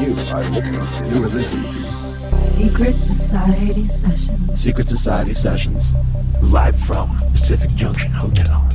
You are listening to. You are listening to Secret Society Sessions. Secret Society Sessions. Live from Pacific Junction Hotel.